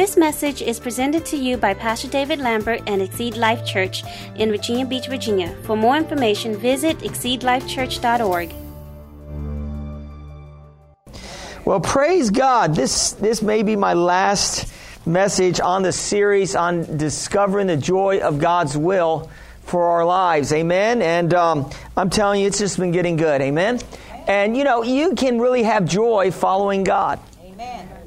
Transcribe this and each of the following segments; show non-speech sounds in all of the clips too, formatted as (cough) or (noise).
This message is presented to you by Pastor David Lambert and Exceed Life Church in Virginia Beach, Virginia. For more information, visit exceedlifechurch.org. Well, praise God. This this may be my last message on the series on discovering the joy of God's will for our lives. Amen. And um, I'm telling you, it's just been getting good. Amen. And you know, you can really have joy following God.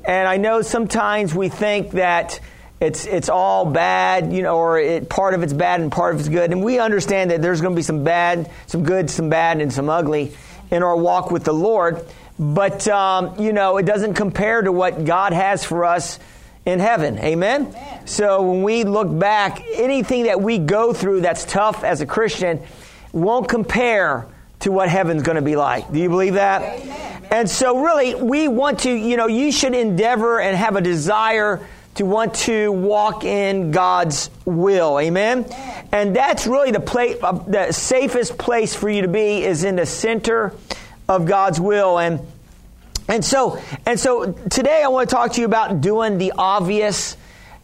And I know sometimes we think that it's it's all bad, you know, or it, part of it's bad and part of it's good. And we understand that there's going to be some bad, some good, some bad, and some ugly in our walk with the Lord. But, um, you know, it doesn't compare to what God has for us in heaven. Amen? Amen? So when we look back, anything that we go through that's tough as a Christian won't compare to what heaven's going to be like. Do you believe that? Amen. And so, really, we want to, you know, you should endeavor and have a desire to want to walk in God's will. Amen? Amen. And that's really the, place, uh, the safest place for you to be is in the center of God's will. And and so and so today I want to talk to you about doing the obvious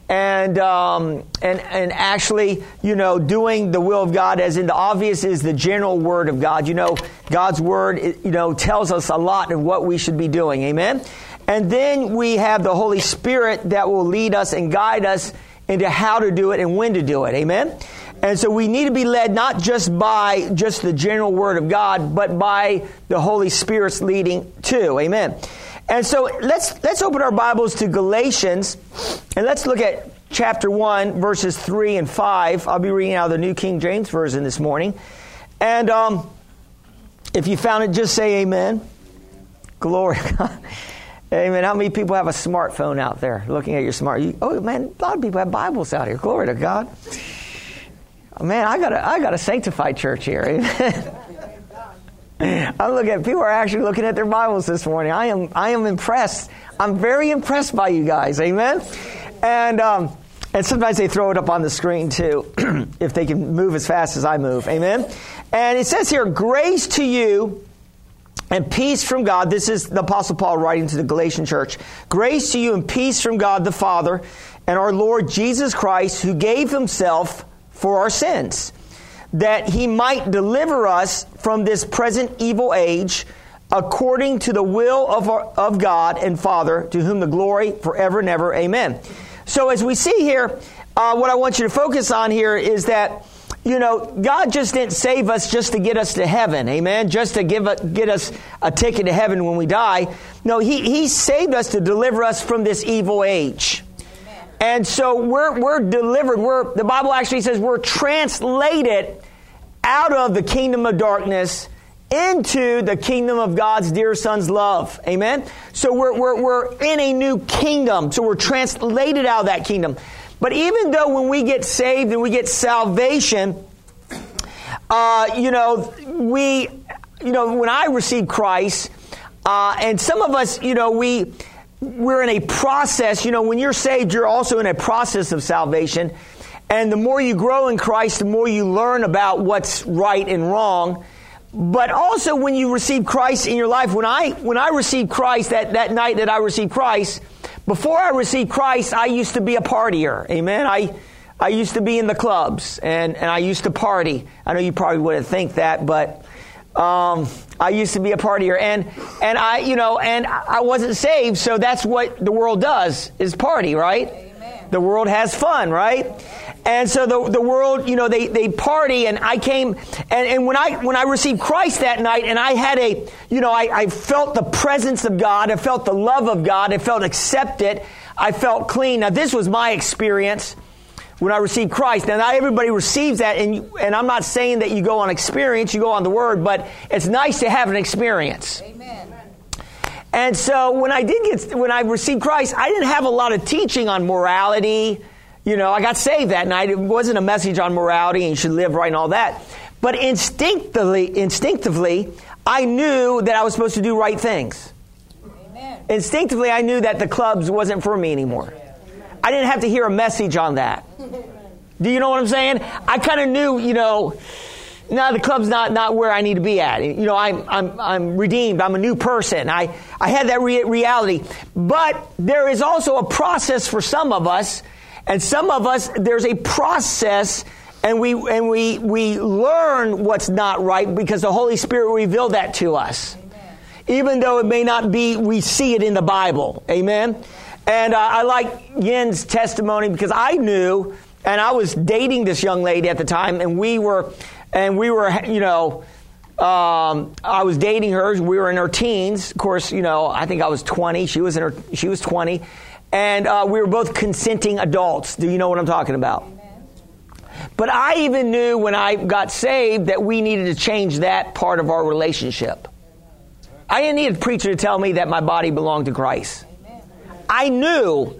and um, and and actually, you know, doing the will of God. As in the obvious is the general word of God. You know, God's word, you know, tells us a lot of what we should be doing. Amen. And then we have the Holy Spirit that will lead us and guide us into how to do it and when to do it. Amen. And so we need to be led not just by just the general word of God, but by the Holy Spirit's leading too. Amen. And so let's let's open our Bibles to Galatians and let's look at chapter 1 verses 3 and 5. I'll be reading out of the New King James version this morning. And um, if you found it just say amen. Glory God. Amen. How many people have a smartphone out there looking at your smart? oh man, a lot of people have Bibles out here. Glory to God man, I got a, I got a sanctified church here. (laughs) I'm looking at people are actually looking at their Bibles this morning. I am I am impressed. I'm very impressed by you guys. Amen. And um, and sometimes they throw it up on the screen too, (clears throat) if they can move as fast as I move. Amen. And it says here, grace to you and peace from God. This is the Apostle Paul writing to the Galatian church. Grace to you and peace from God the Father and our Lord Jesus Christ, who gave himself for our sins, that he might deliver us from this present evil age according to the will of, our, of God and Father, to whom the glory forever and ever. Amen. So, as we see here, uh, what I want you to focus on here is that, you know, God just didn't save us just to get us to heaven. Amen. Just to give a, get us a ticket to heaven when we die. No, he, he saved us to deliver us from this evil age. And so we're, we're delivered. We're, the Bible actually says we're translated out of the kingdom of darkness into the kingdom of God's dear son's love. Amen? So we're, we're, we're in a new kingdom. So we're translated out of that kingdom. But even though when we get saved and we get salvation, uh, you know, we, you know, when I received Christ, uh, and some of us, you know, we, we're in a process. You know, when you're saved, you're also in a process of salvation. And the more you grow in Christ, the more you learn about what's right and wrong. But also when you receive Christ in your life, when I when I received Christ that, that night that I received Christ, before I received Christ, I used to be a partier. Amen. I I used to be in the clubs and, and I used to party. I know you probably wouldn't think that, but um, I used to be a partier, and and I, you know, and I wasn't saved, so that's what the world does is party, right? Amen. The world has fun, right? And so the, the world, you know, they, they party and I came and, and when I when I received Christ that night and I had a you know, I, I felt the presence of God, I felt the love of God, I felt accepted, I felt clean. Now this was my experience when I received Christ. Now, not everybody receives that, and, you, and I'm not saying that you go on experience, you go on the Word, but it's nice to have an experience. Amen. And so when I did get, when I received Christ, I didn't have a lot of teaching on morality. You know, I got saved that night. It wasn't a message on morality and you should live right and all that. But instinctively, instinctively, I knew that I was supposed to do right things. Amen. Instinctively, I knew that the clubs wasn't for me anymore. I didn't have to hear a message on that. (laughs) Do you know what I'm saying? I kind of knew, you know, now the club's not, not where I need to be at. You know, I'm, I'm, I'm redeemed. I'm a new person. I, I had that re- reality. But there is also a process for some of us. And some of us, there's a process and we, and we, we learn what's not right because the Holy Spirit revealed that to us. Amen. Even though it may not be, we see it in the Bible. Amen. And uh, I like Yin's testimony because I knew, and I was dating this young lady at the time, and we were, and we were, you know, um, I was dating her. We were in our teens. Of course, you know, I think I was 20. She was in her, she was 20. And uh, we were both consenting adults. Do you know what I'm talking about? But I even knew when I got saved that we needed to change that part of our relationship. I didn't need a preacher to tell me that my body belonged to Christ. I knew.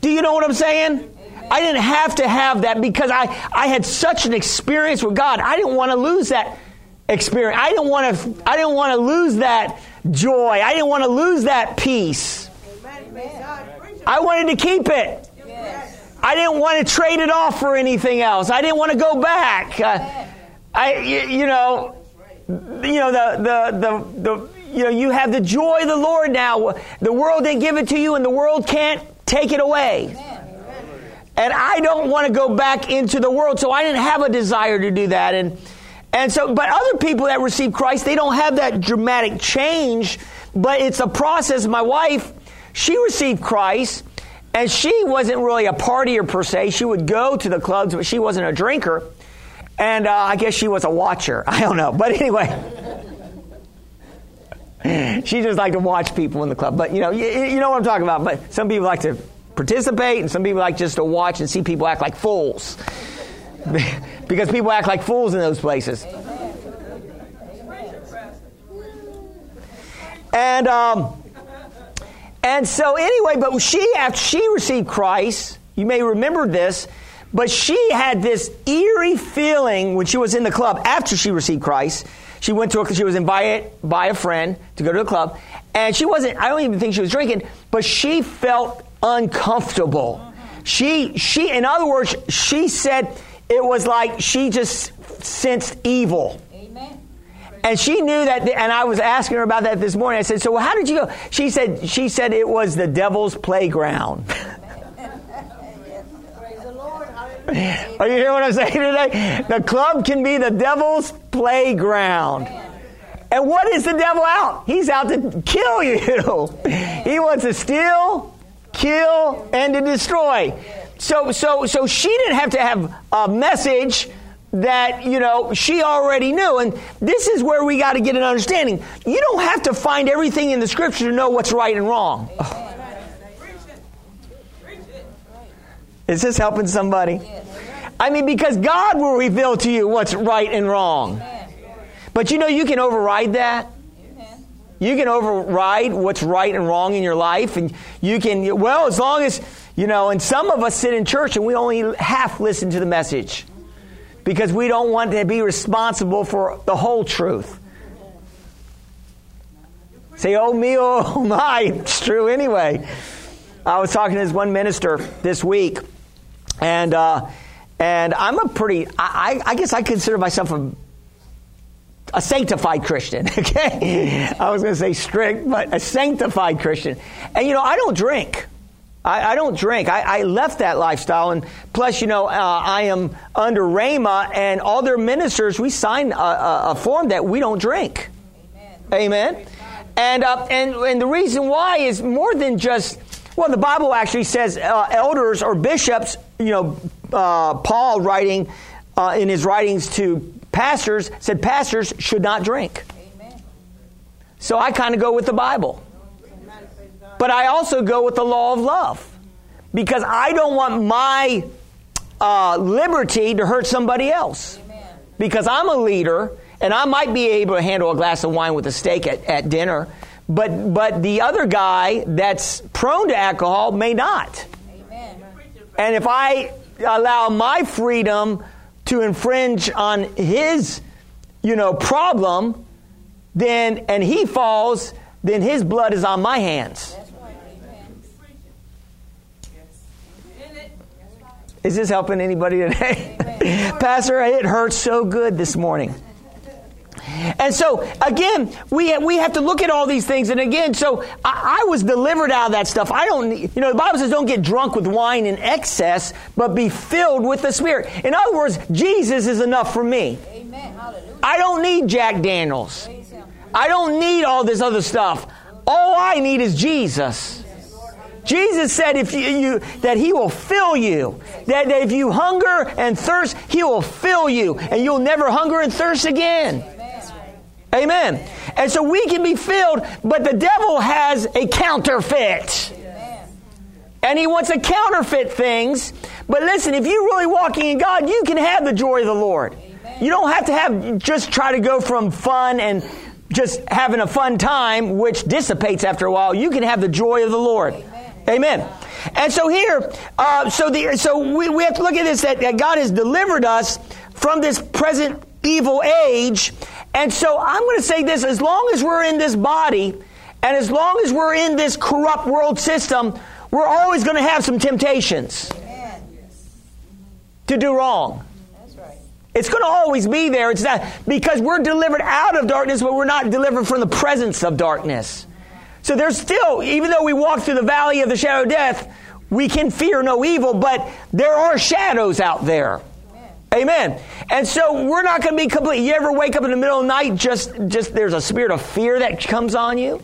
Do you know what I'm saying? I didn't have to have that because I, I had such an experience with God. I didn't want to lose that experience. I didn't want to I didn't want to lose that joy. I didn't want to lose that peace. I wanted to keep it. I didn't want to trade it off for anything else. I didn't want to go back. Uh, I you know you know the the the the you know you have the joy of the Lord now. The world didn't give it to you and the world can't take it away. And I don't want to go back into the world, so I didn't have a desire to do that. And and so, but other people that receive Christ, they don't have that dramatic change, but it's a process. My wife, she received Christ, and she wasn't really a partier per se. She would go to the clubs, but she wasn't a drinker. And uh, I guess she was a watcher. (laughs) I don't know. But anyway. (laughs) she just like to watch people in the club. But you know, you, you know what I'm talking about. But some people like to participate, and some people like just to watch and see people act like fools. (laughs) because people act like fools in those places. And um, and so anyway, but she after she received Christ, you may remember this, but she had this eerie feeling when she was in the club after she received Christ. She went to a, she was invited by a friend to go to the club, and she wasn't. I don't even think she was drinking, but she felt uncomfortable. She, she, in other words, she said it was like she just sensed evil. Amen. And she knew that, and I was asking her about that this morning. I said, "So how did you go?" She said, "She said it was the devil's playground." (laughs) Are you hearing what I'm saying today? The club can be the devil's playground. And what is the devil out? He's out to kill you. (laughs) He wants to steal, kill, and to destroy. So, so, so she didn't have to have a message that, you know, she already knew. And this is where we got to get an understanding. You don't have to find everything in the scripture to know what's right and wrong. Oh. Is this helping somebody? I mean, because God will reveal to you what's right and wrong. But you know, you can override that. You can override what's right and wrong in your life, and you can, well, as long as, you know, and some of us sit in church and we only half listen to the message because we don't want to be responsible for the whole truth. Say, oh me, oh (laughs) my, it's true anyway. I was talking to this one minister this week, and uh, and I'm a pretty, I, I guess I consider myself a a sanctified Christian, (laughs) okay? I was going to say strict, but a sanctified Christian. And, you know, I don't drink. I, I don't drink. I, I, left that lifestyle. And plus, you know, uh, I am under Rhema and all their ministers, we sign a, a, a form that we don't drink. Amen. Amen. And, uh, and, and the reason why is more than just, well, the Bible actually says uh, elders or bishops, you know, uh, Paul writing uh, in his writings to pastors said pastors should not drink. Amen. So I kind of go with the Bible. But I also go with the law of love because I don't want my uh, liberty to hurt somebody else. Amen. Because I'm a leader and I might be able to handle a glass of wine with a steak at, at dinner, but, but the other guy that's prone to alcohol may not. Amen. And if I allow my freedom to infringe on his, you know, problem, then and he falls, then his blood is on my hands. Is this helping anybody today? (laughs) Pastor, it hurts so good this morning. And so again, we we have to look at all these things. And again, so I, I, was delivered out of that stuff. I don't, you know, the Bible says don't get drunk with wine in excess, but be filled with the Spirit. In other words, Jesus is enough for me. Amen. I don't need Jack Daniels. I don't need all this other stuff. All I need is Jesus. Jesus said if you, you, that he will fill you. That, that if you hunger and thirst, he will fill you and you'll never hunger and thirst again. Amen. And so we can be filled, but the devil has a counterfeit. And he wants to counterfeit things. But listen, if you're really walking in God, you can have the joy of the Lord. You don't have to have just try to go from fun and just having a fun time, which dissipates after a while. You can have the joy of the Lord. Amen. And so here, uh, so the so we, we have to look at this that, that God has delivered us from this present evil age, and so I'm going to say this as long as we're in this body and as long as we're in this corrupt world system, we're always going to have some temptations to do wrong. It's going to always be there. It's not because we're delivered out of darkness, but we're not delivered from the presence of darkness. So there's still, even though we walk through the valley of the shadow of death, we can fear no evil, but there are shadows out there. Amen. And so we're not going to be complete. You ever wake up in the middle of the night just just there's a spirit of fear that comes on you?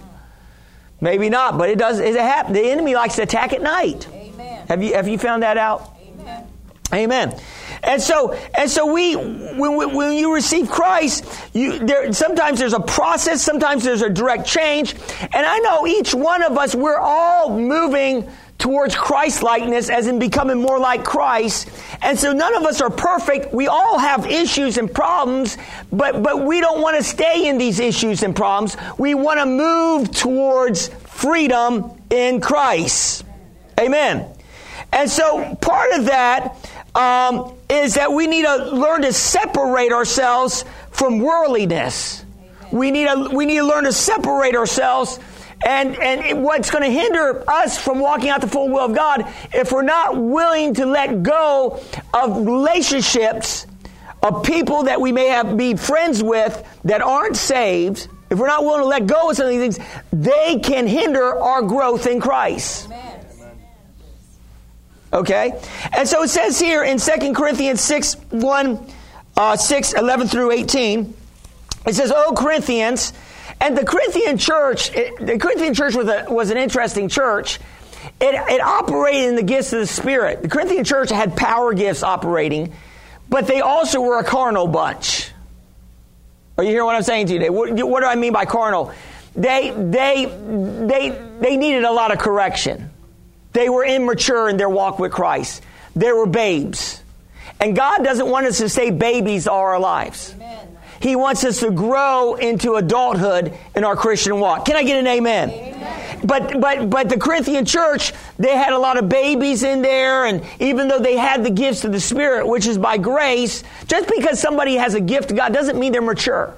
Maybe not, but it does. It happen. The enemy likes to attack at night. Amen. Have you have you found that out? Amen. Amen. And so, and so we, when, when you receive Christ, you, there, sometimes there's a process, sometimes there's a direct change. And I know each one of us, we're all moving towards Christ likeness, as in becoming more like Christ. And so none of us are perfect. We all have issues and problems, but, but we don't want to stay in these issues and problems. We want to move towards freedom in Christ. Amen. And so part of that um, is that we need to learn to separate ourselves from worldliness. We need, to, we need to learn to separate ourselves and, and what's going to hinder us from walking out the full will of God if we're not willing to let go of relationships of people that we may have be friends with that aren't saved, if we're not willing to let go of some of these things, they can hinder our growth in Christ. Okay? And so it says here in 2 Corinthians 6 1, uh, 6, 11 through 18, it says, O Corinthians, and the Corinthian church, it, the Corinthian church was, a, was an interesting church. It, it operated in the gifts of the Spirit. The Corinthian church had power gifts operating, but they also were a carnal bunch. Are you hearing what I'm saying to you today? What, what do I mean by carnal? They, they, they, they needed a lot of correction. They were immature in their walk with Christ. They were babes. And God doesn't want us to stay babies all our lives. Amen. He wants us to grow into adulthood in our Christian walk. Can I get an amen? amen? But but but the Corinthian church, they had a lot of babies in there, and even though they had the gifts of the Spirit, which is by grace, just because somebody has a gift of God doesn't mean they're mature.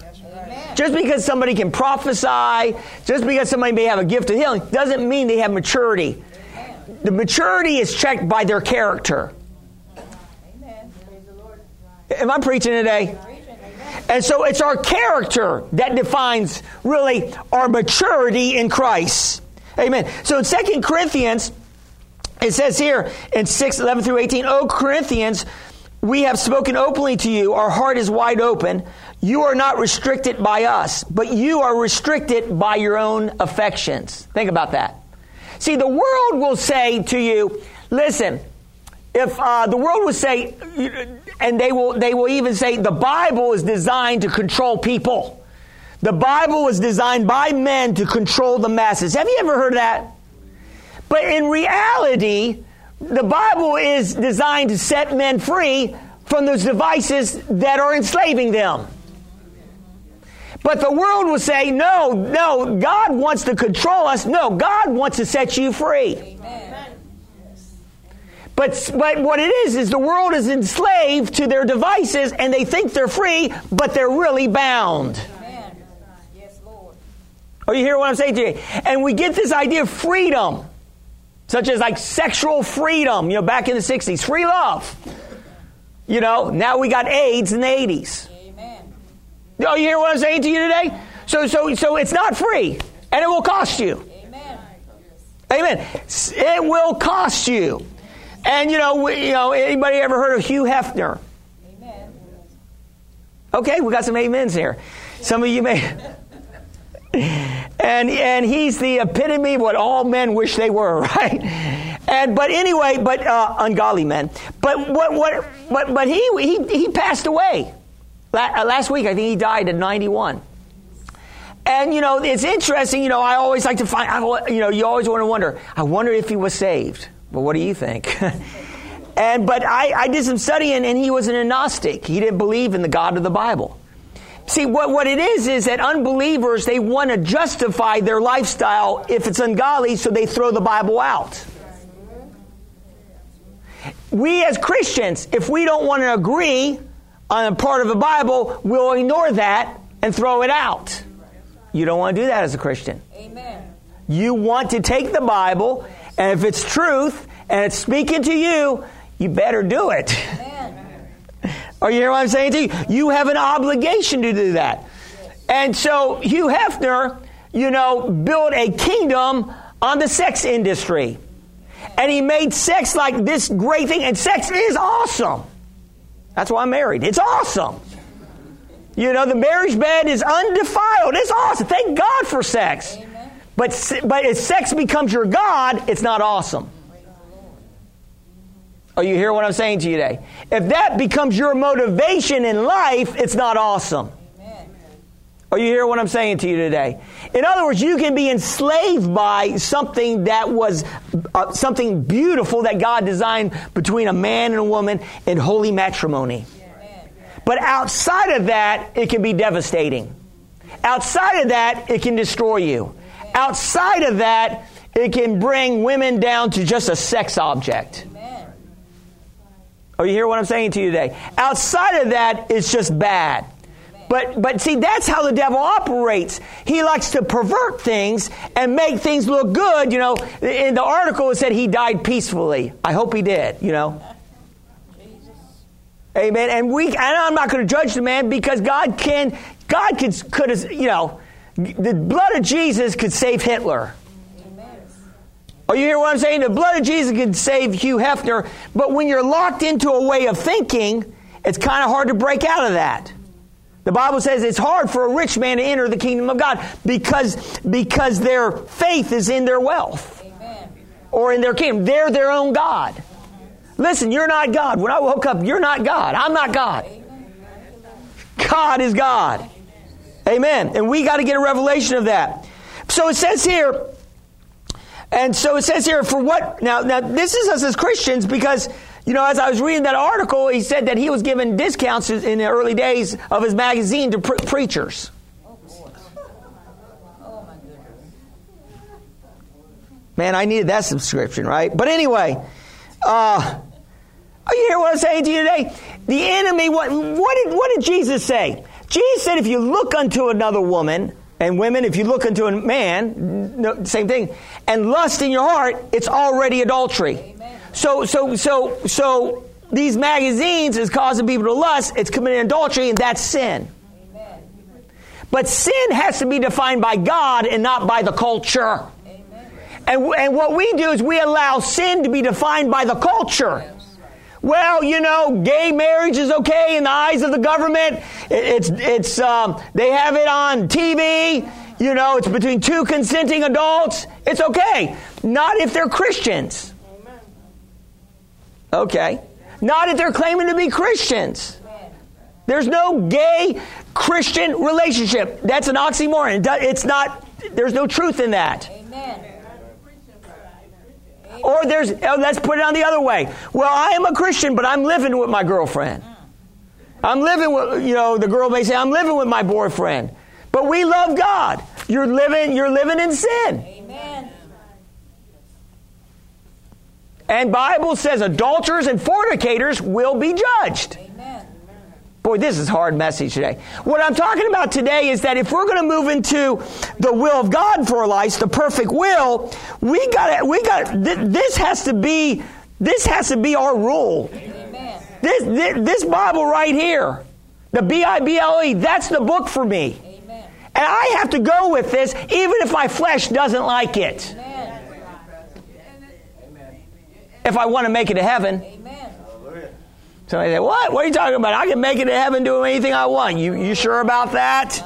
Just because somebody can prophesy, just because somebody may have a gift of healing, doesn't mean they have maturity. The maturity is checked by their character. Amen. Am I preaching today? And so it's our character that defines really our maturity in Christ. Amen. So in 2 Corinthians, it says here in 6, 11 through 18, Oh, Corinthians, we have spoken openly to you. Our heart is wide open. You are not restricted by us, but you are restricted by your own affections. Think about that. See, the world will say to you, listen, if uh, the world would say, and they will, they will even say, the Bible is designed to control people. The Bible was designed by men to control the masses. Have you ever heard that? But in reality, the Bible is designed to set men free from those devices that are enslaving them. But the world will say, no, no, God wants to control us. No, God wants to set you free. Amen. But, but what it is, is the world is enslaved to their devices and they think they're free, but they're really bound. Yes, Lord. Are you hearing what I'm saying to you? And we get this idea of freedom, such as like sexual freedom, you know, back in the 60s, free love. You know, now we got AIDS in the 80s. Amen. Oh, you hear what I'm saying to you today? So, so, so it's not free, and it will cost you. Amen. Amen. It will cost you. And you know, we, you know, anybody ever heard of Hugh Hefner? Amen. Okay, we got some amens here. Some of you may. and and he's the epitome of what all men wish they were, (laughs) right? And but anyway, but uh, ungodly men. But what what but but he he he passed away uh, last week. I think he died at ninety one. And you know, it's interesting. You know, I always like to find. I, you know, you always want to wonder. I wonder if he was saved. Well, what do you think? (laughs) and but I, I did some studying, and he was an agnostic. He didn't believe in the God of the Bible. See, what, what it is is that unbelievers, they want to justify their lifestyle if it's ungodly, so they throw the Bible out. We as Christians, if we don't want to agree on a part of the Bible, we'll ignore that and throw it out. You don't want to do that as a Christian. Amen. You want to take the Bible and if it's truth and it's speaking to you, you better do it. Are (laughs) you hearing what I'm saying to you? You have an obligation to do that. And so Hugh Hefner, you know, built a kingdom on the sex industry. And he made sex like this great thing. And sex is awesome. That's why I'm married. It's awesome. You know, the marriage bed is undefiled. It's awesome. Thank God for sex. But, but if sex becomes your God, it's not awesome. Are you hear what I'm saying to you today? If that becomes your motivation in life, it's not awesome. Are you hear what I'm saying to you today? In other words, you can be enslaved by something that was uh, something beautiful that God designed between a man and a woman in holy matrimony. But outside of that, it can be devastating. Outside of that, it can destroy you. Outside of that, it can bring women down to just a sex object. Oh, you hear what I'm saying to you today? Outside of that, it's just bad. But, but see, that's how the devil operates. He likes to pervert things and make things look good. You know, in the article it said he died peacefully. I hope he did, you know. Amen. And we, and I'm not going to judge the man because God can, God could, could, you know, the blood of Jesus could save Hitler. Are you hear what I'm saying? The blood of Jesus could save Hugh Hefner, but when you're locked into a way of thinking, it's kind of hard to break out of that. The Bible says it's hard for a rich man to enter the kingdom of God because, because their faith is in their wealth Amen. or in their kingdom. They're their own God. Listen, you're not God. When I woke up, you're not God. I'm not God. God is God. Amen. And we got to get a revelation of that. So it says here, and so it says here, for what? Now, now this is us as Christians because, you know, as I was reading that article, he said that he was given discounts in the early days of his magazine to pre- preachers. Man, I needed that subscription, right? But anyway, uh, you hear what I'm saying to you today? The enemy, what, what, did, what did Jesus say? Jesus said, if you look unto another woman, and women, if you look unto a man, no, same thing, and lust in your heart, it's already adultery. Amen. So, so, so, so these magazines is causing people to lust. It's committing adultery, and that's sin. Amen. But sin has to be defined by God and not by the culture. And, and what we do is we allow sin to be defined by the culture. Well, you know, gay marriage is okay in the eyes of the government. It's, it's, um, they have it on TV. You know, it's between two consenting adults. It's okay. Not if they're Christians. Okay. Not if they're claiming to be Christians. There's no gay Christian relationship. That's an oxymoron. It's not, there's no truth in that. Amen. Or there's, oh, let's put it on the other way. Well, I am a Christian, but I'm living with my girlfriend. Mm. I'm living with, you know, the girl may say, I'm living with my boyfriend. But we love God. You're living, you're living in sin. Amen. And Bible says adulterers and fornicators will be judged. Boy, this is hard message today. What I'm talking about today is that if we're going to move into the will of God for our lives, the perfect will, we got we got this has to be this has to be our rule. Amen. This, this, this Bible right here, the B I B L E, that's the book for me. Amen. And I have to go with this even if my flesh doesn't like it. Amen. If I want to make it to heaven. Amen. Somebody say, What? What are you talking about? I can make it to heaven doing anything I want. You, you sure about that?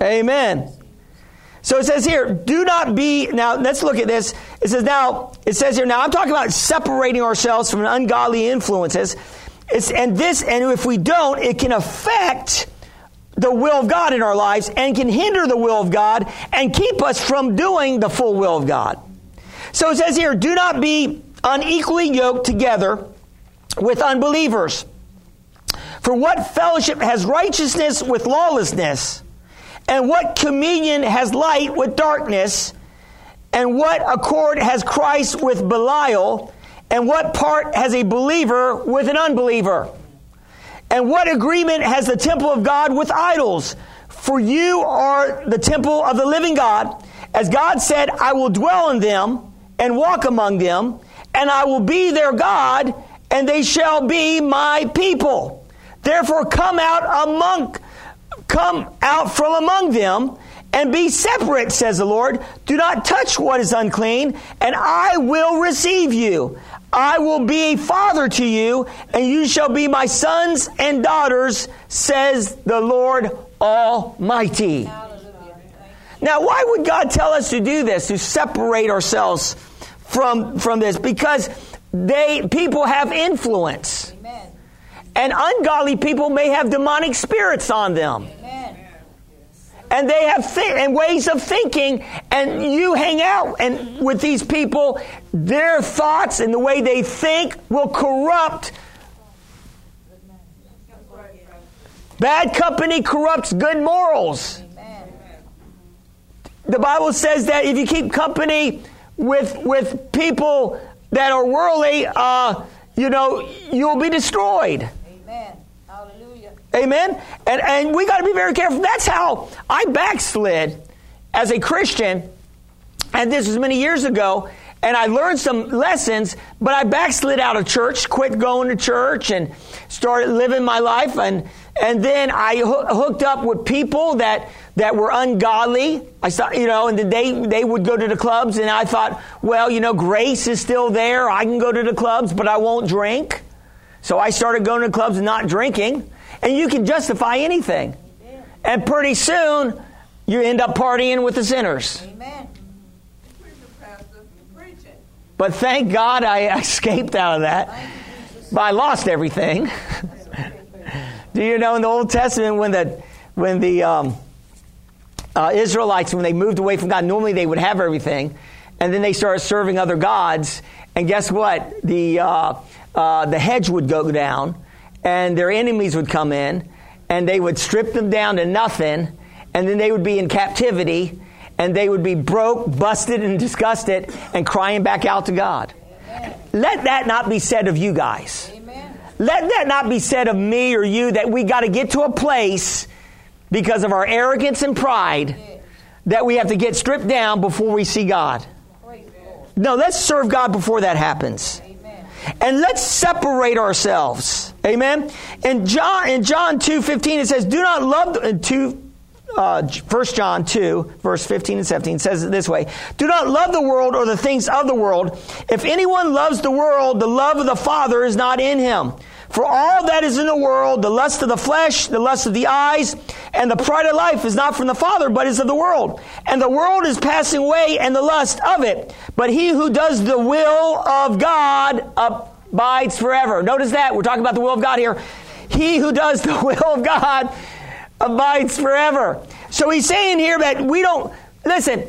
Amen. So it says here, do not be, now let's look at this. It says now, it says here, now I'm talking about separating ourselves from ungodly influences. It's, and this, and if we don't, it can affect the will of God in our lives and can hinder the will of God and keep us from doing the full will of God. So it says here, do not be unequally yoked together with unbelievers. For what fellowship has righteousness with lawlessness? And what communion has light with darkness? And what accord has Christ with Belial? And what part has a believer with an unbeliever? And what agreement has the temple of God with idols? For you are the temple of the living God. As God said, I will dwell in them and walk among them, and I will be their God, and they shall be my people. Therefore, come out among, come out from among them, and be separate, says the Lord. Do not touch what is unclean, and I will receive you. I will be a father to you, and you shall be my sons and daughters, says the Lord Almighty. Now, why would God tell us to do this, to separate ourselves from, from this? Because they, people have influence. Amen. And ungodly people may have demonic spirits on them. Amen. And they have thi- and ways of thinking, and you hang out and with these people, their thoughts and the way they think will corrupt. Bad company corrupts good morals. Amen. The Bible says that if you keep company with with people that are worldly, uh, you know, you'll be destroyed. Amen. Hallelujah. Amen. And and we got to be very careful. That's how I backslid as a Christian, and this was many years ago. And I learned some lessons, but I backslid out of church, quit going to church, and started living my life. And and then I hoo- hooked up with people that that were ungodly. I saw, you know, and they they would go to the clubs, and I thought, well, you know, grace is still there. I can go to the clubs, but I won't drink. So I started going to clubs and not drinking. And you can justify anything. And pretty soon, you end up partying with the sinners. Amen. But thank God I (laughs) escaped out of that. But I lost everything. (laughs) Do you know in the Old Testament when the when the um, uh, Israelites when they moved away from God, normally they would have everything, and then they started serving other gods. And guess what? The uh, uh, the hedge would go down, and their enemies would come in, and they would strip them down to nothing, and then they would be in captivity, and they would be broke, busted, and disgusted, and crying back out to God. Let that not be said of you guys. Let that not be said of me or you that we got to get to a place because of our arrogance and pride that we have to get stripped down before we see God. No, let's serve God before that happens. And let's separate ourselves. Amen. In John in John 2:15 it says do not love the, in 2 uh, 1 John 2, verse 15 and 17 says it this way Do not love the world or the things of the world. If anyone loves the world, the love of the Father is not in him. For all that is in the world, the lust of the flesh, the lust of the eyes, and the pride of life is not from the Father, but is of the world. And the world is passing away and the lust of it. But he who does the will of God abides forever. Notice that. We're talking about the will of God here. He who does the (laughs) will of God abides forever. So he's saying here that we don't, listen,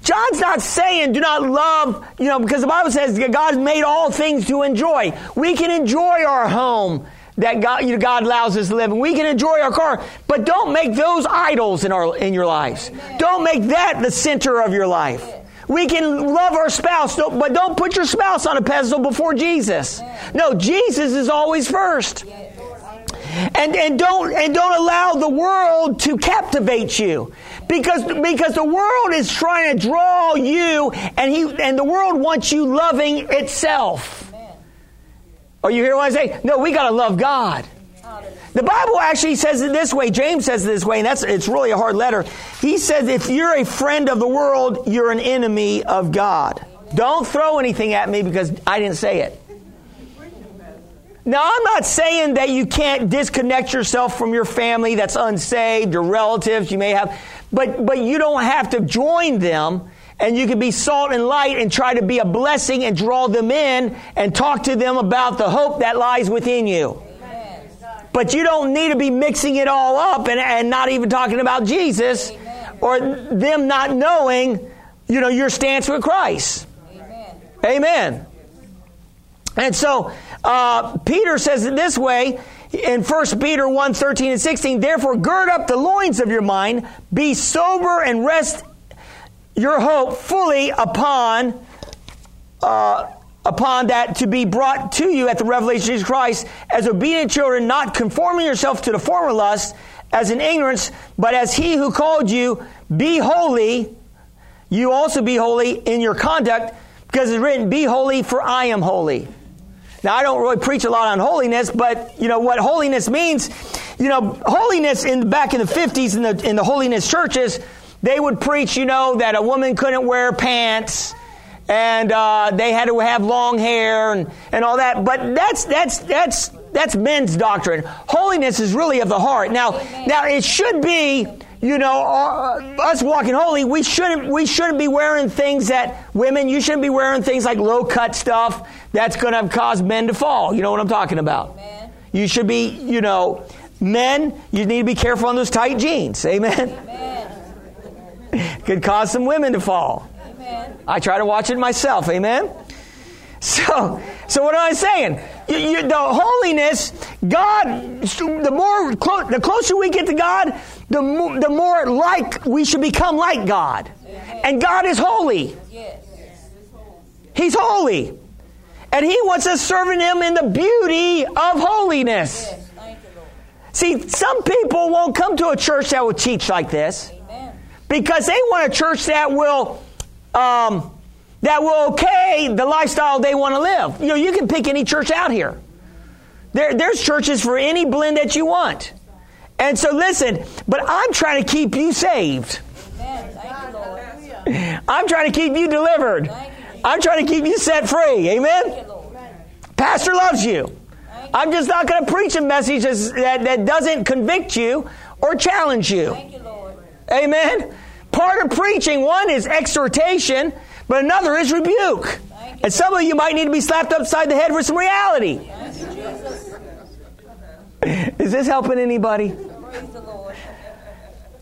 John's not saying do not love, you know, because the Bible says that God made all things to enjoy. We can enjoy our home that God, you know, God allows us to live in. We can enjoy our car, but don't make those idols in our in your lives. Don't make that the center of your life. We can love our spouse, but don't put your spouse on a pedestal before Jesus. No, Jesus is always first. And, and don't and don't allow the world to captivate you because because the world is trying to draw you and he and the world wants you loving itself. Are you hear what I say? No, we got to love God. Hallelujah. The Bible actually says it this way. James says it this way, and that's it's really a hard letter. He says if you're a friend of the world, you're an enemy of God. Don't throw anything at me because I didn't say it. Now, I'm not saying that you can't disconnect yourself from your family that's unsaved, your relatives you may have, but, but you don't have to join them. And you can be salt and light and try to be a blessing and draw them in and talk to them about the hope that lies within you. Amen. But you don't need to be mixing it all up and, and not even talking about Jesus or them not knowing, you know, your stance with Christ. Amen. Amen. And so uh, Peter says it this way in 1 Peter 1 13 and 16 Therefore, gird up the loins of your mind, be sober, and rest your hope fully upon. Uh, upon that to be brought to you at the revelation of Jesus Christ as obedient children, not conforming yourself to the former lust as in ignorance, but as he who called you, be holy, you also be holy in your conduct, because it's written, Be holy, for I am holy. Now, I don't really preach a lot on holiness, but you know what holiness means. You know, holiness in back in the fifties in the in the holiness churches, they would preach. You know that a woman couldn't wear pants, and uh, they had to have long hair and and all that. But that's that's that's that's men's doctrine. Holiness is really of the heart. Now, now it should be you know, uh, us walking holy, we shouldn't we shouldn't be wearing things that women. You shouldn't be wearing things like low cut stuff that's going to cause men to fall. You know what I'm talking about? Amen. You should be, you know, men. You need to be careful on those tight jeans. Amen. Amen. (laughs) Could cause some women to fall. Amen. I try to watch it myself. Amen. So, so what am I saying? You, you, the holiness, God. The more, clo- the closer we get to God, the more, the more like we should become like God. And God is holy. Yes. He's holy, and He wants us serving Him in the beauty of holiness. Yes. Thank you, Lord. See, some people won't come to a church that will teach like this because they want a church that will. Um, that will okay the lifestyle they want to live. You know, you can pick any church out here. There, there's churches for any blend that you want. And so listen, but I'm trying to keep you saved. Amen. Thank you, Lord. I'm trying to keep you delivered. I'm trying to keep you set free. Amen? Thank you, Lord. Pastor loves you. I'm just not going to preach a message that, that doesn't convict you or challenge you. Thank you, Lord. Amen. Part of preaching, one is exhortation, but another is rebuke. And some of you might need to be slapped upside the head for some reality. Thank you, Jesus. Is this helping anybody? Praise the Lord.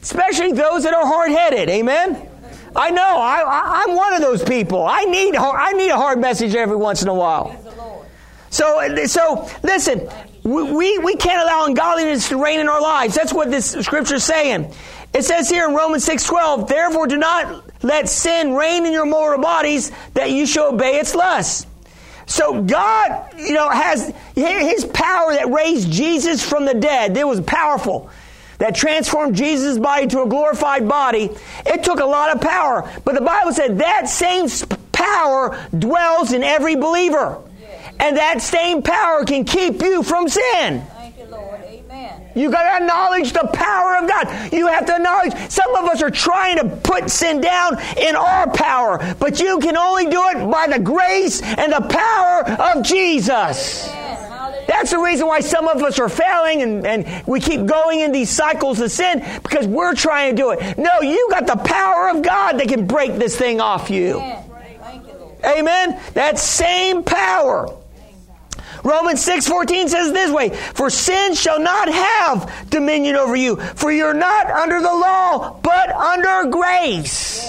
Especially those that are hard headed. Amen. I know. I, I, I'm one of those people. I need I need a hard message every once in a while. Praise the Lord. So, so listen, we, we, can't allow ungodliness to reign in our lives. That's what this scripture is saying. It says here in Romans 6.12, Therefore do not let sin reign in your mortal bodies that you shall obey its lusts. So God, you know, has His power that raised Jesus from the dead. It was powerful. That transformed Jesus' body to a glorified body. It took a lot of power. But the Bible said that same power dwells in every believer. And that same power can keep you from sin. Thank you, Lord. Amen. You got to acknowledge the power of God. You have to acknowledge. Some of us are trying to put sin down in our power, but you can only do it by the grace and the power of Jesus. That's the reason why some of us are failing and, and we keep going in these cycles of sin because we're trying to do it. No, you got the power of God that can break this thing off you. Amen. Thank you, Lord. Amen. That same power. Romans 6:14 says this way, "For sin shall not have dominion over you, for you're not under the law, but under grace."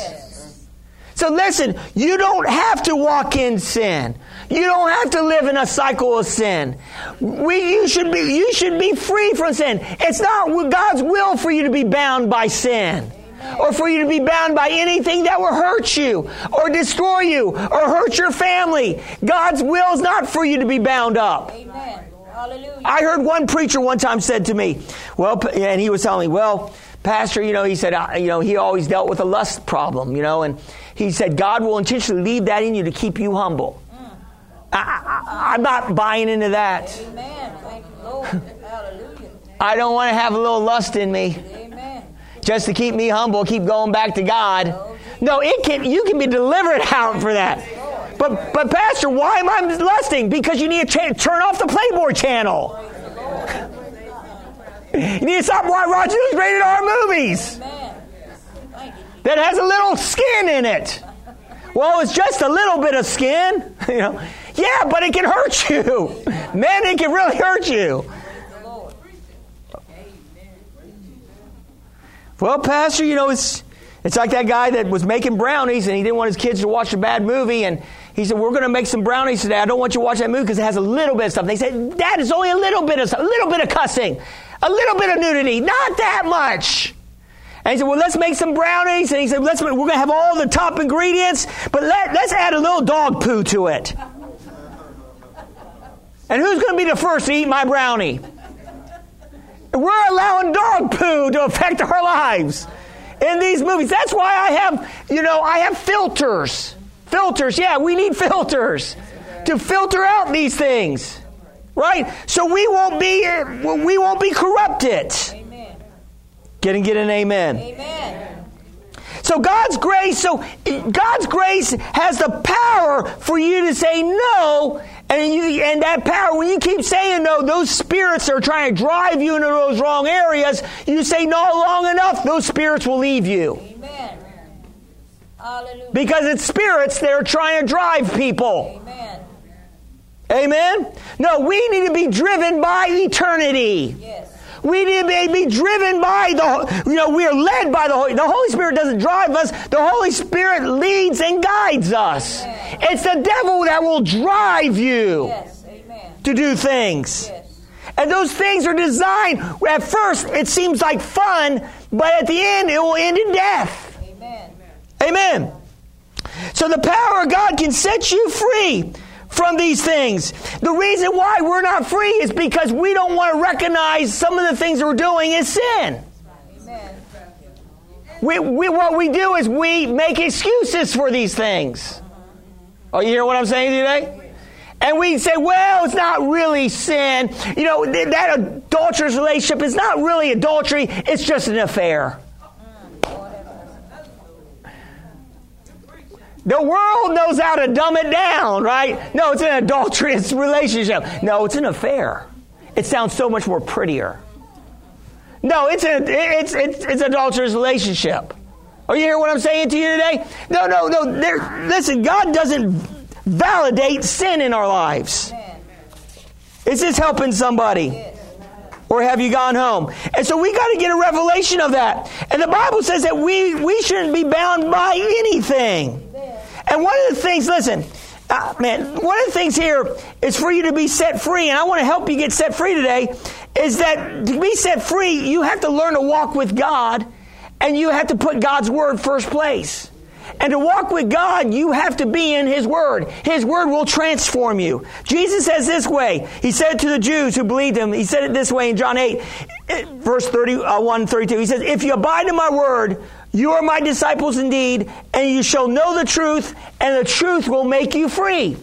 So listen, you don't have to walk in sin. You don't have to live in a cycle of sin. We, you should be, you should be free from sin. It's not God's will for you to be bound by sin. Or for you to be bound by anything that will hurt you, or destroy you, or hurt your family. God's will is not for you to be bound up. Amen. Hallelujah. I heard one preacher one time said to me, well, and he was telling me, well, Pastor, you know, he said, you know, he always dealt with a lust problem, you know, and he said, God will intentionally leave that in you to keep you humble. Mm. I, I, I'm not buying into that. Amen. Thank you, Lord. (laughs) Hallelujah. I don't want to have a little lust in me. Just to keep me humble, keep going back to God. No, it can. You can be delivered (laughs) out for that. But, but Pastor, why am I lusting? Because you need to cha- turn off the Playboy channel. You need to stop watching those rated R movies that has a little skin in it. Well, it's just a little bit of skin, (laughs) you know. Yeah, but it can hurt you. (laughs) Man, it can really hurt you. The Lord. Well, Pastor, you know, it's it's like that guy that was making brownies and he didn't want his kids to watch a bad movie and he said, "We're going to make some brownies today. I don't want you to watch that movie because it has a little bit of stuff." They said, "Dad, it's only a little bit of a little bit of cussing, a little bit of nudity, not that much." And he said, "Well, let's make some brownies." And he said, "Let's we're going to have all the top ingredients, but let, let's add a little dog poo to it." (laughs) And who's going to be the first to eat my brownie? We're allowing dog poo to affect our lives in these movies. That's why I have, you know, I have filters. Filters, yeah, we need filters to filter out these things, right? So we won't be, we won't be corrupted. Amen. Get and get an amen. Amen. So God's grace, so God's grace has the power for you to say no, and you and that power, when you keep saying no, those spirits are trying to drive you into those wrong areas. You say no long enough, those spirits will leave you. Amen. Hallelujah. Because it's spirits that are trying to drive people. Amen. Amen? No, we need to be driven by eternity. Yes. We need to be driven by the, you know, we are led by the Holy, the Holy Spirit doesn't drive us. The Holy Spirit leads and guides us. Amen. It's the devil that will drive you Yes. Amen. to do things. Yes. And those things are designed, at first it seems like fun, but at the end it will end in death. Amen. Amen. So the power of God can set you free from these things. The reason why we're not free is because we don't want to recognize some of the things that we're doing as sin. We, we, what we do is we make excuses for these things. Oh, you hear what I'm saying today? And we say, well, it's not really sin. You know, th- that adulterous relationship is not really adultery, it's just an affair. The world knows how to dumb it down, right? No, it's an adulterous (laughs) relationship. No, it's an affair. It sounds so much more prettier. No, it's a it's it's it's an adulterous relationship. Are you hear what I'm saying to you today? No, no, no. There, listen, God doesn't validate sin in our lives. Is this helping somebody? Or have you gone home? And so we got to get a revelation of that. And the Bible says that we, we shouldn't be bound by anything. And one of the things, listen, uh, man, one of the things here is for you to be set free, and I want to help you get set free today, is that to be set free, you have to learn to walk with God, and you have to put God's Word first place. And to walk with God, you have to be in His Word. His Word will transform you. Jesus says this way. He said to the Jews who believed Him, He said it this way in John 8, eh, verse 31, 32. He says, If you abide in my Word, you are my disciples indeed, and you shall know the truth, and the truth will make you free.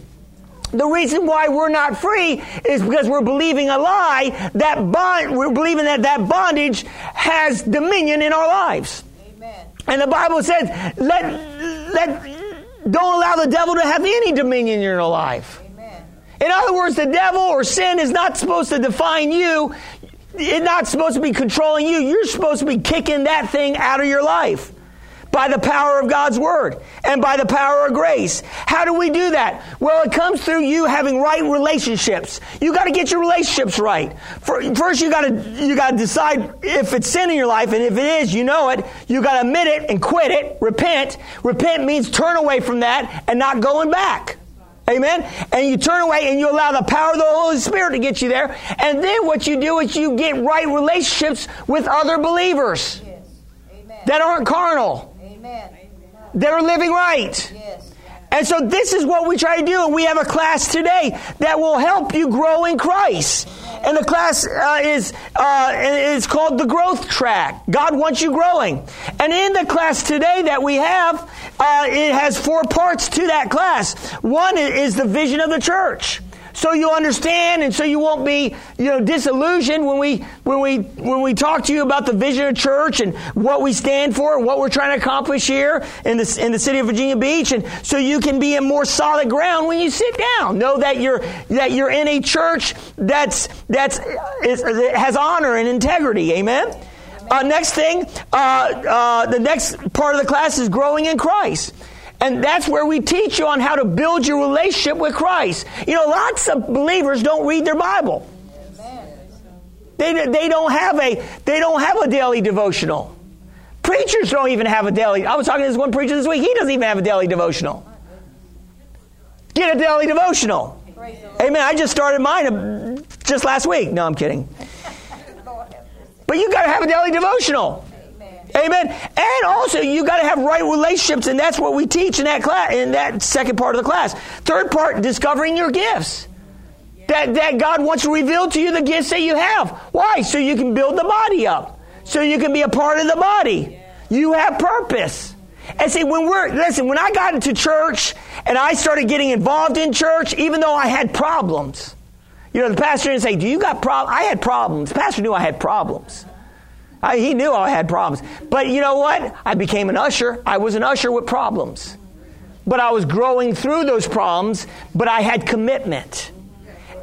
The reason why we're not free is because we're believing a lie that bond, we're believing that that bondage has dominion in our lives. Amen. And the Bible says, let, let, don't allow the devil to have any dominion in your life. Amen. In other words, the devil or sin is not supposed to define you. It's not supposed to be controlling you. You're supposed to be kicking that thing out of your life by the power of God's Word and by the power of grace. How do we do that? Well, it comes through you having right relationships. You got to get your relationships right. First, you got to you got to decide if it's sin in your life, and if it is, you know it. You got to admit it and quit it. Repent. Repent means turn away from that and not going back. Amen. And you turn away and you allow the power of the Holy Spirit to get you there. And then what you do is you get right relationships with other believers Yes. Amen. that aren't carnal, Amen. that are living right. Yes. And so this is what we try to do. And we have a class today that will help you grow in Christ. And the class uh, is uh, is called the growth track. God wants you growing. And in the class today that we have, uh, it has four parts to that class. One is the vision of the church so you understand and so you won't be you know disillusioned when we when we when we talk to you about the vision of church and what we stand for and what we're trying to accomplish here in the in the city of Virginia Beach. And so you can be in more solid ground when you sit down. Know that you're that you're in a church that's that's is, has honor and integrity. Amen? Uh, next thing uh, uh, the next part of the class is growing in Christ and that's where we teach you on how to build your relationship with Christ. You know, lots of believers don't read their Bible. They, they don't have a they don't have a daily devotional. Preachers don't even have a daily. I was talking to this one preacher this week. He doesn't even have a daily devotional. Get a daily devotional. Amen. I just started mine uh, just last week. No, I'm kidding. (laughs) But you got to have a daily devotional. Amen. And also, you got to have right relationships, and that's what we teach in that class, in that second part of the class. Third part, discovering your gifts. That, that God wants to reveal to you the gifts that you have. Why? So you can build the body up. So you can be a part of the body. You have purpose. And see, when we're, listen, when I got into church and I started getting involved in church, even though I had problems, you know, the pastor didn't say, Do you got problems? I had problems. The pastor knew I had problems. I, he knew I had problems. But you know what? I became an usher. I was an usher with problems. But I was growing through those problems, but I had commitment.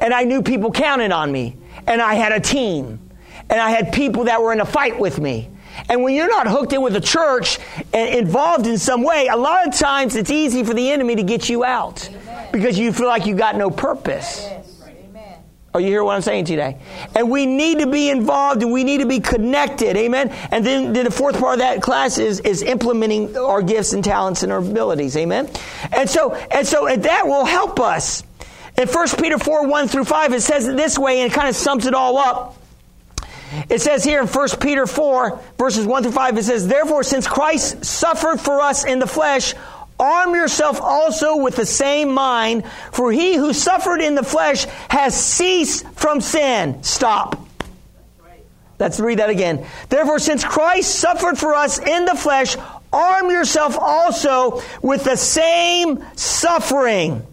And I knew people counted on me. And I had a team. And I had people that were in a fight with me. And when you're not hooked in with a church and involved in some way, a lot of times it's easy for the enemy to get you out because you feel like you got no purpose. Are you hear what I'm saying today? And we need to be involved and we need to be connected. Amen. And then, then the fourth part of that class is, is implementing our gifts and talents and our abilities. Amen. And so, and so and that will help us. In 1 Peter 4, 1 through 5, it says it this way and it kind of sums it all up. It says here in 1 Peter 4, verses 1 through 5, it says, Therefore, since Christ suffered for us in the flesh, Arm yourself also with the same mind, for he who suffered in the flesh has ceased from sin. Stop. Let's read that again. Therefore, since Christ suffered for us in the flesh, arm yourself also with the same suffering.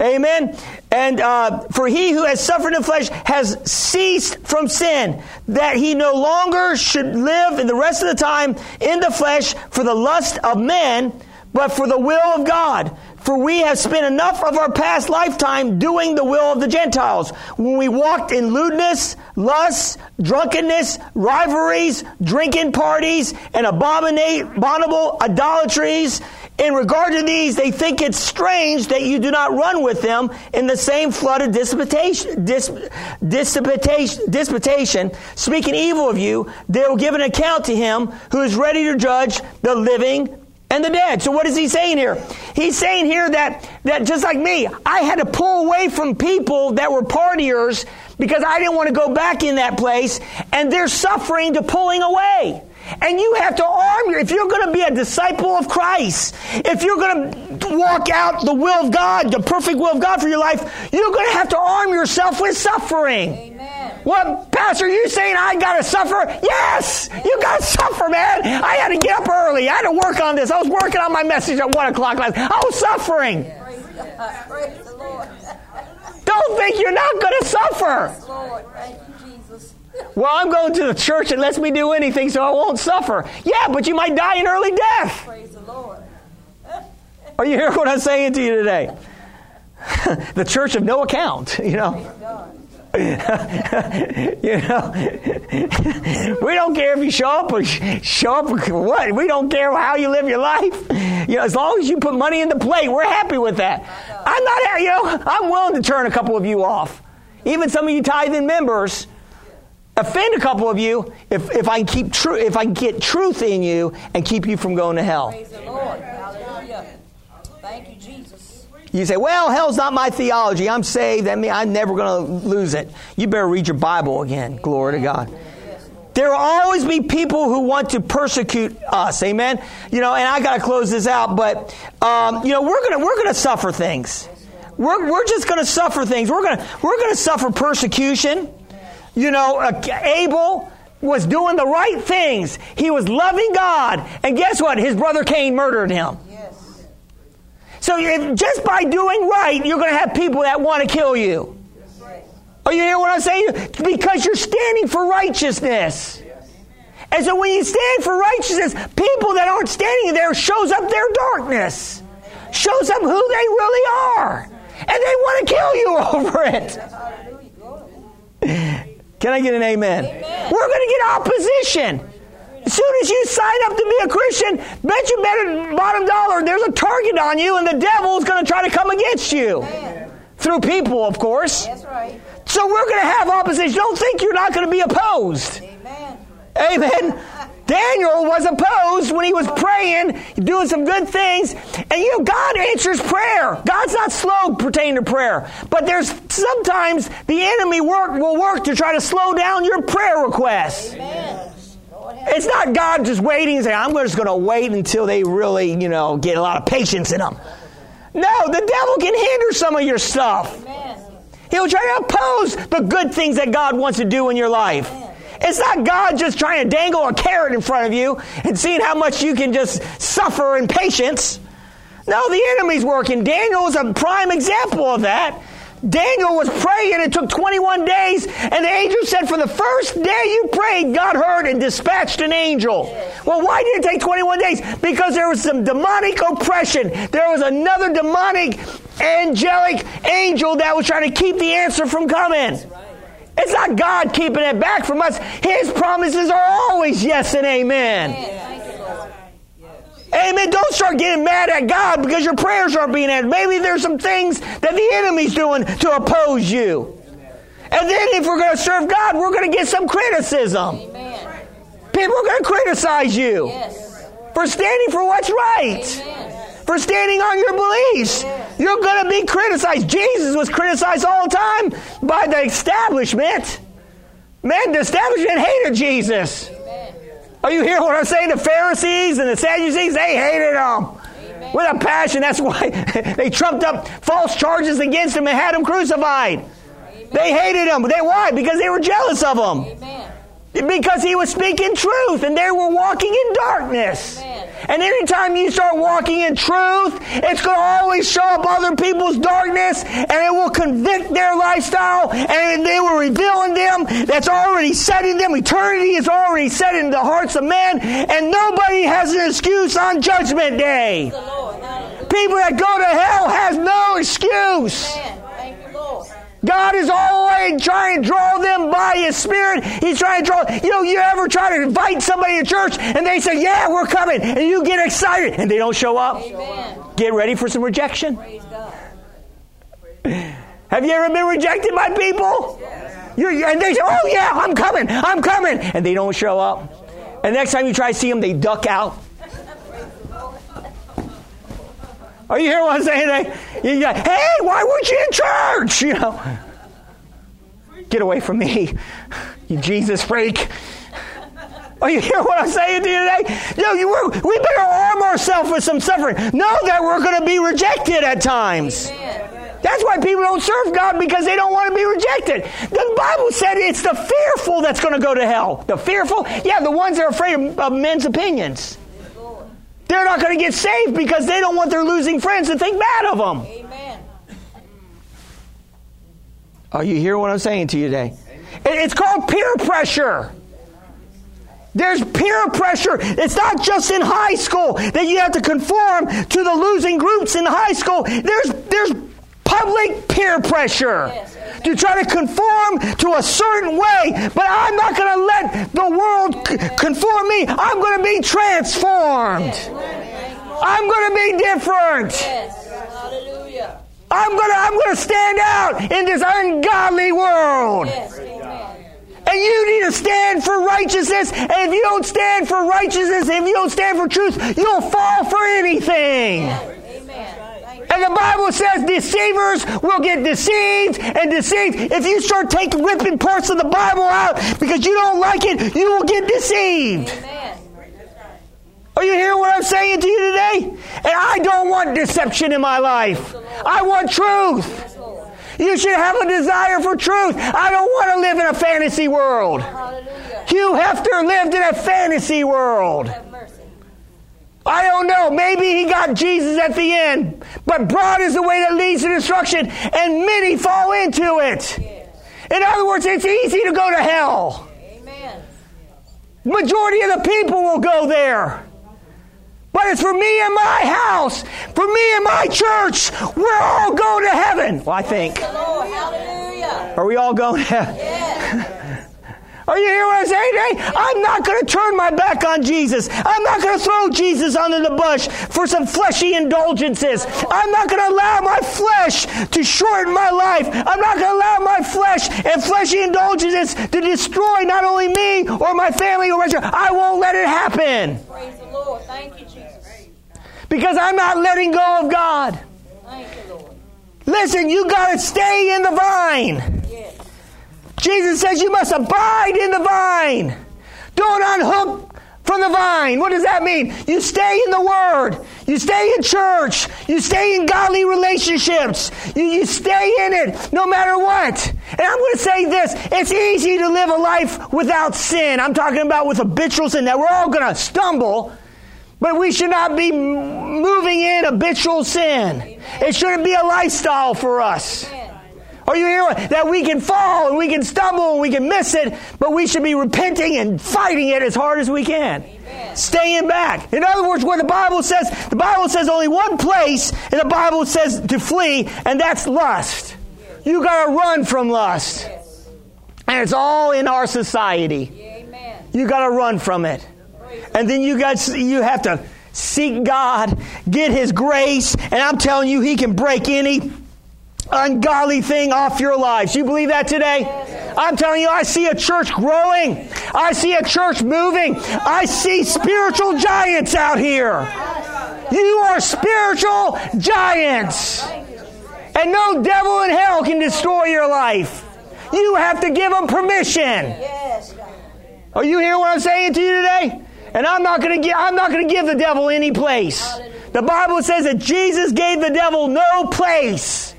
Amen. And uh, for he who has suffered in flesh has ceased from sin, that he no longer should live in the rest of the time in the flesh for the lust of men but for the will of God. For we have spent enough of our past lifetime doing the will of the Gentiles. When we walked in lewdness, lust, drunkenness, rivalries, drinking parties, and abominable idolatries. In regard to these, they think it's strange that you do not run with them in the same flood of dissipation, dis, dissipation, dissipation, speaking evil of you. They will give an account to him who is ready to judge the living and the dead. So what is he saying here? He's saying here that, that just like me, I had to pull away from people that were partiers because I didn't want to go back in that place and they're suffering to pulling away. And you have to arm your, if you're going to be a disciple of Christ, if you're going to walk out the will of God, the perfect will of God for your life, you're going to have to arm yourself with suffering. Amen. What, Pastor, you saying I got to suffer? Yes, you got to suffer, man. I had to get up early. I had to work on this. I was working on my message at 1 o'clock last I was suffering. Don't think you're not going to suffer. Well, I'm going to the church that lets me do anything so I won't suffer. Yeah, but you might die in early death. Praise the Lord. (laughs) Are you hearing what I'm saying to you today? (laughs) the church of no account, (laughs) you know. you know, we don't care if you show up or show up or what. We don't care how you live your life. You know, as long as you put money in the plate, we're happy with that. I'm not, you know, I'm willing to turn a couple of you off. Even some of you tithing members, offend a couple of you if, if I can keep true if I can get truth in you and keep you from going to hell. Praise the Lord. Hallelujah. Thank you, Jesus. You say, well, hell's not my theology. I'm saved. That means I'm never going to lose it. You better read your Bible again. Glory to God. There will always be people who want to persecute us. Amen. You know, and I got to close this out, but um, you know, we're gonna we're gonna suffer things. We're, we're just going to suffer things. We're going to we're going to suffer persecution. You know, uh, Abel was doing the right things. He was loving God, and guess what? His brother Cain murdered him. Yes. So if, just by doing right, you're going to have people that want to kill you. Are you hear what I'm saying? Because you're standing for righteousness. Yes. And so when you stand for righteousness, people that aren't standing there shows up their darkness. Shows up who they really are. And they want to kill you (laughs) over it. Can I get an amen? Amen. We're going to get opposition. As soon as you sign up to be a Christian, bet you better bottom dollar there's a target on you, and the devil is going to try to come against you. Through people, of course. That's right. So we're going to have opposition. Don't think you're not going to be opposed. Amen. Amen. Daniel was opposed when he was praying, doing some good things. And you know, God answers prayer. God's not slow pertaining to prayer. But there's sometimes the enemy work will work to try to slow down your prayer requests. Amen. It's not God just waiting and saying, I'm just going to wait until they really, you know, get a lot of patience in them. No, the devil can hinder some of your stuff. Amen. He'll try to oppose the good things that God wants to do in your life. It's not God just trying to dangle a carrot in front of you and seeing how much you can just suffer in patience. No, the enemy's working. Daniel is a prime example of that. Daniel was praying, it took 21 days, and the angel said, For the first day you prayed, God heard and dispatched an angel. Well, why did it take 21 days? Because there was some demonic oppression. There was another demonic, angelic angel that was trying to keep the answer from coming. It's not God keeping it back from us. His promises are always yes and amen. Thank. Amen. Don't start getting mad at God because your prayers aren't being answered. Maybe there's some things that the enemy's doing to oppose you. And then if we're going to serve God, we're going to get some criticism. Amen. People are going to criticize you Yes. for standing for what's right, Amen. for standing on your beliefs. You're going to be criticized. Jesus was criticized all the time by the establishment. Man, the establishment hated Jesus. Amen. Are you hearing what I'm saying? The Pharisees and the Sadducees, they hated him with a passion. That's why (laughs) they trumped up false charges against him and had him crucified. They hated him. They why? Because they were jealous of him. Amen. Because he was speaking truth and they were walking in darkness. Amen. And anytime you start walking in truth, it's going to always show up other people's darkness and it will convict their lifestyle and they will reveal in them that's already set in them. Eternity is already set in the hearts of men and nobody has an excuse on Judgment Day. People that go to hell has no excuse. Amen. Thank you, Lord. God is always trying to draw them by His Spirit. He's trying to draw. You know, you ever try to invite somebody to church and they say, Yeah, we're coming, and you get excited and they don't show up? Amen. Get ready for some rejection. Have you ever been rejected by people? You're, and they say, Oh, yeah, I'm coming, I'm coming, and they don't show up. And next time you try to see them, they duck out. Are you hearing what I'm saying? They, you hey, why weren't you in church? You know, get away from me, you Jesus freak. Are you hearing what I'm saying to you today? No, you were, we better arm ourselves with some suffering. Know that we're going to be rejected at times. Amen. That's why people don't serve God because they don't want to be rejected. The Bible said it's the fearful that's going to go to hell. The fearful? Yeah, the ones that are afraid of, of men's opinions. They're not going to get saved because they don't want their losing friends to think bad of them. Amen. Are you hearing what I'm saying to you today? It's called peer pressure. There's peer pressure. It's not just in high school that you have to conform to the losing groups in high school. There's there's public peer pressure Yes, to try to conform to a certain way. But I'm not going to let the world c- conform me. I'm going to be transformed. Lord. I'm going to be different. Yes. Hallelujah. I'm going to I'm going to stand out in this ungodly world. Yes. And you need to stand for righteousness. And if you don't stand for righteousness, if you don't stand for truth, you'll fall for anything. Amen. Thank you. And the Bible says deceivers will get deceived and deceived. If you start taking ripping parts of the Bible out because you don't like it, you will get deceived. Amen. Are Are you hearing what I'm saying to you today? And I don't want deception in my life. I want truth. You should have a desire for truth. I don't want to live in a fantasy world. Hallelujah. Hugh Hefner lived in a fantasy world. I don't know. Maybe he got Jesus at the end. But broad is the way that leads to destruction, and many fall into it. In other words, it's easy to go to hell. Amen. Majority of the people will go there. But it's for me and my house, for me and my church. We're all going to heaven. Well, I think. Hallelujah. Are we all going to heaven? Are you hearing what I'm saying today? I'm not going to turn my back on Jesus. I'm not going to throw Jesus under the bush for some fleshy indulgences. I'm not going to allow my flesh to shorten my life. I'm not going to allow my flesh and fleshy indulgences to destroy not only me or my family or my church. I won't let it happen Praise the Lord. Thank you, Jesus. because I'm not letting go of God. Thank you, Lord. Listen, you got to stay in the vine. Yes. Jesus says you must abide in the vine. Don't unhook from the vine. What does that mean? You stay in the Word. You stay in church. You stay in godly relationships. You, you stay in it no matter what. And I'm going to say this it's easy to live a life without sin. I'm talking about with habitual sin that we're all going to stumble. But we should not be moving in habitual sin. It shouldn't be a lifestyle for us. Amen. Are you hearing that we can fall and we can stumble and we can miss it, but we should be repenting and fighting it as hard as we can. Staying back. In other words, what the Bible says, the Bible says only one place, and the Bible says to flee, and that's lust. You gotta run from lust. And it's all in our society. Amen. You got to run from it. And then you got you have to seek God, get his grace, and I'm telling you he can break any ungodly thing off your lives. You believe that today? I'm telling you I see a church growing. I see a church moving. I see spiritual giants out here. You are spiritual giants. And no devil in hell can destroy your life. You have to give them permission. Are you hearing what I'm saying to you today? And I'm not going to give I'm not going to give the devil any place. The Bible says that Jesus gave the devil no place.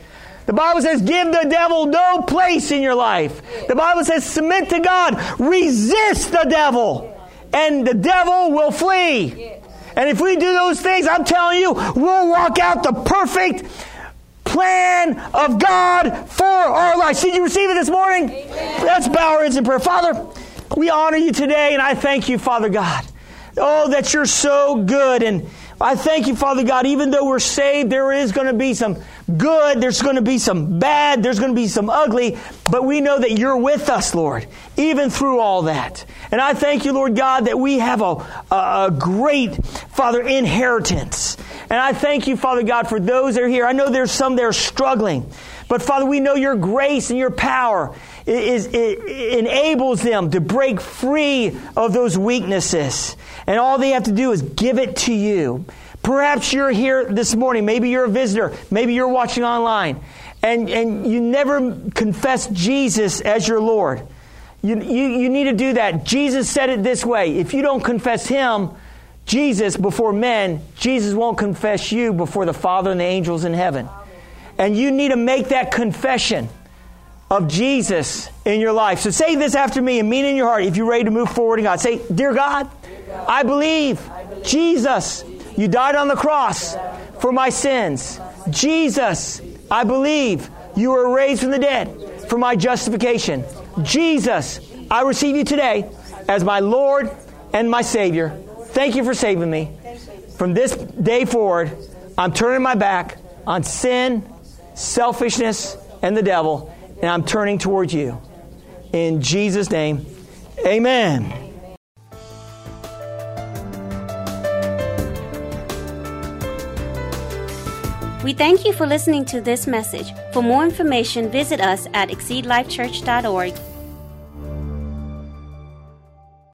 The Bible says give the devil no place in your life. The Bible says submit to God, resist the devil, and the devil will flee. And if we do those things, I'm telling you, we'll walk out the perfect plan of God for our lives. Did you receive it this morning? Let's bow our heads in prayer. Father, we honor you today, and I thank you, Father God. Oh, that you're so good. And I thank you, Father God, even though we're saved, there is going to be some good, there's going to be some bad, there's going to be some ugly, but we know that you're with us, Lord, even through all that. And I thank you, Lord God, that we have a, a, a great, Father, inheritance. And I thank you, Father God, for those that are here. I know there's some that are struggling. But Father, we know your grace and your power is, is, enables them to break free of those weaknesses. And all they have to do is give it to you. Perhaps you're here this morning. Maybe you're a visitor. Maybe you're watching online. And, and you never confess Jesus as your Lord. You, you, you need to do that. Jesus said it this way if you don't confess Him, Jesus, before men, Jesus won't confess you before the Father and the angels in heaven. And you need to make that confession of Jesus in your life. So say this after me and mean it in your heart if you're ready to move forward in God. Say, Dear God, I believe Jesus, you died on the cross for my sins. Jesus, I believe you were raised from the dead for my justification. Jesus, I receive you today as my Lord and my Savior. Thank you for saving me. From this day forward, I'm turning my back on sin, selfishness, and the devil, and I'm turning towards you. In Jesus' name, amen. We thank you for listening to this message. For more information, visit us at exceedlifechurch.org